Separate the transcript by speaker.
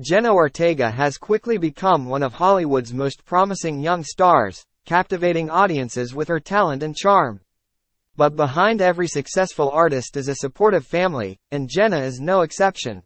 Speaker 1: Jenna Ortega has quickly become one of Hollywood's most promising young stars, captivating audiences with her talent and charm. But behind every successful artist is a supportive family, and Jenna is no exception.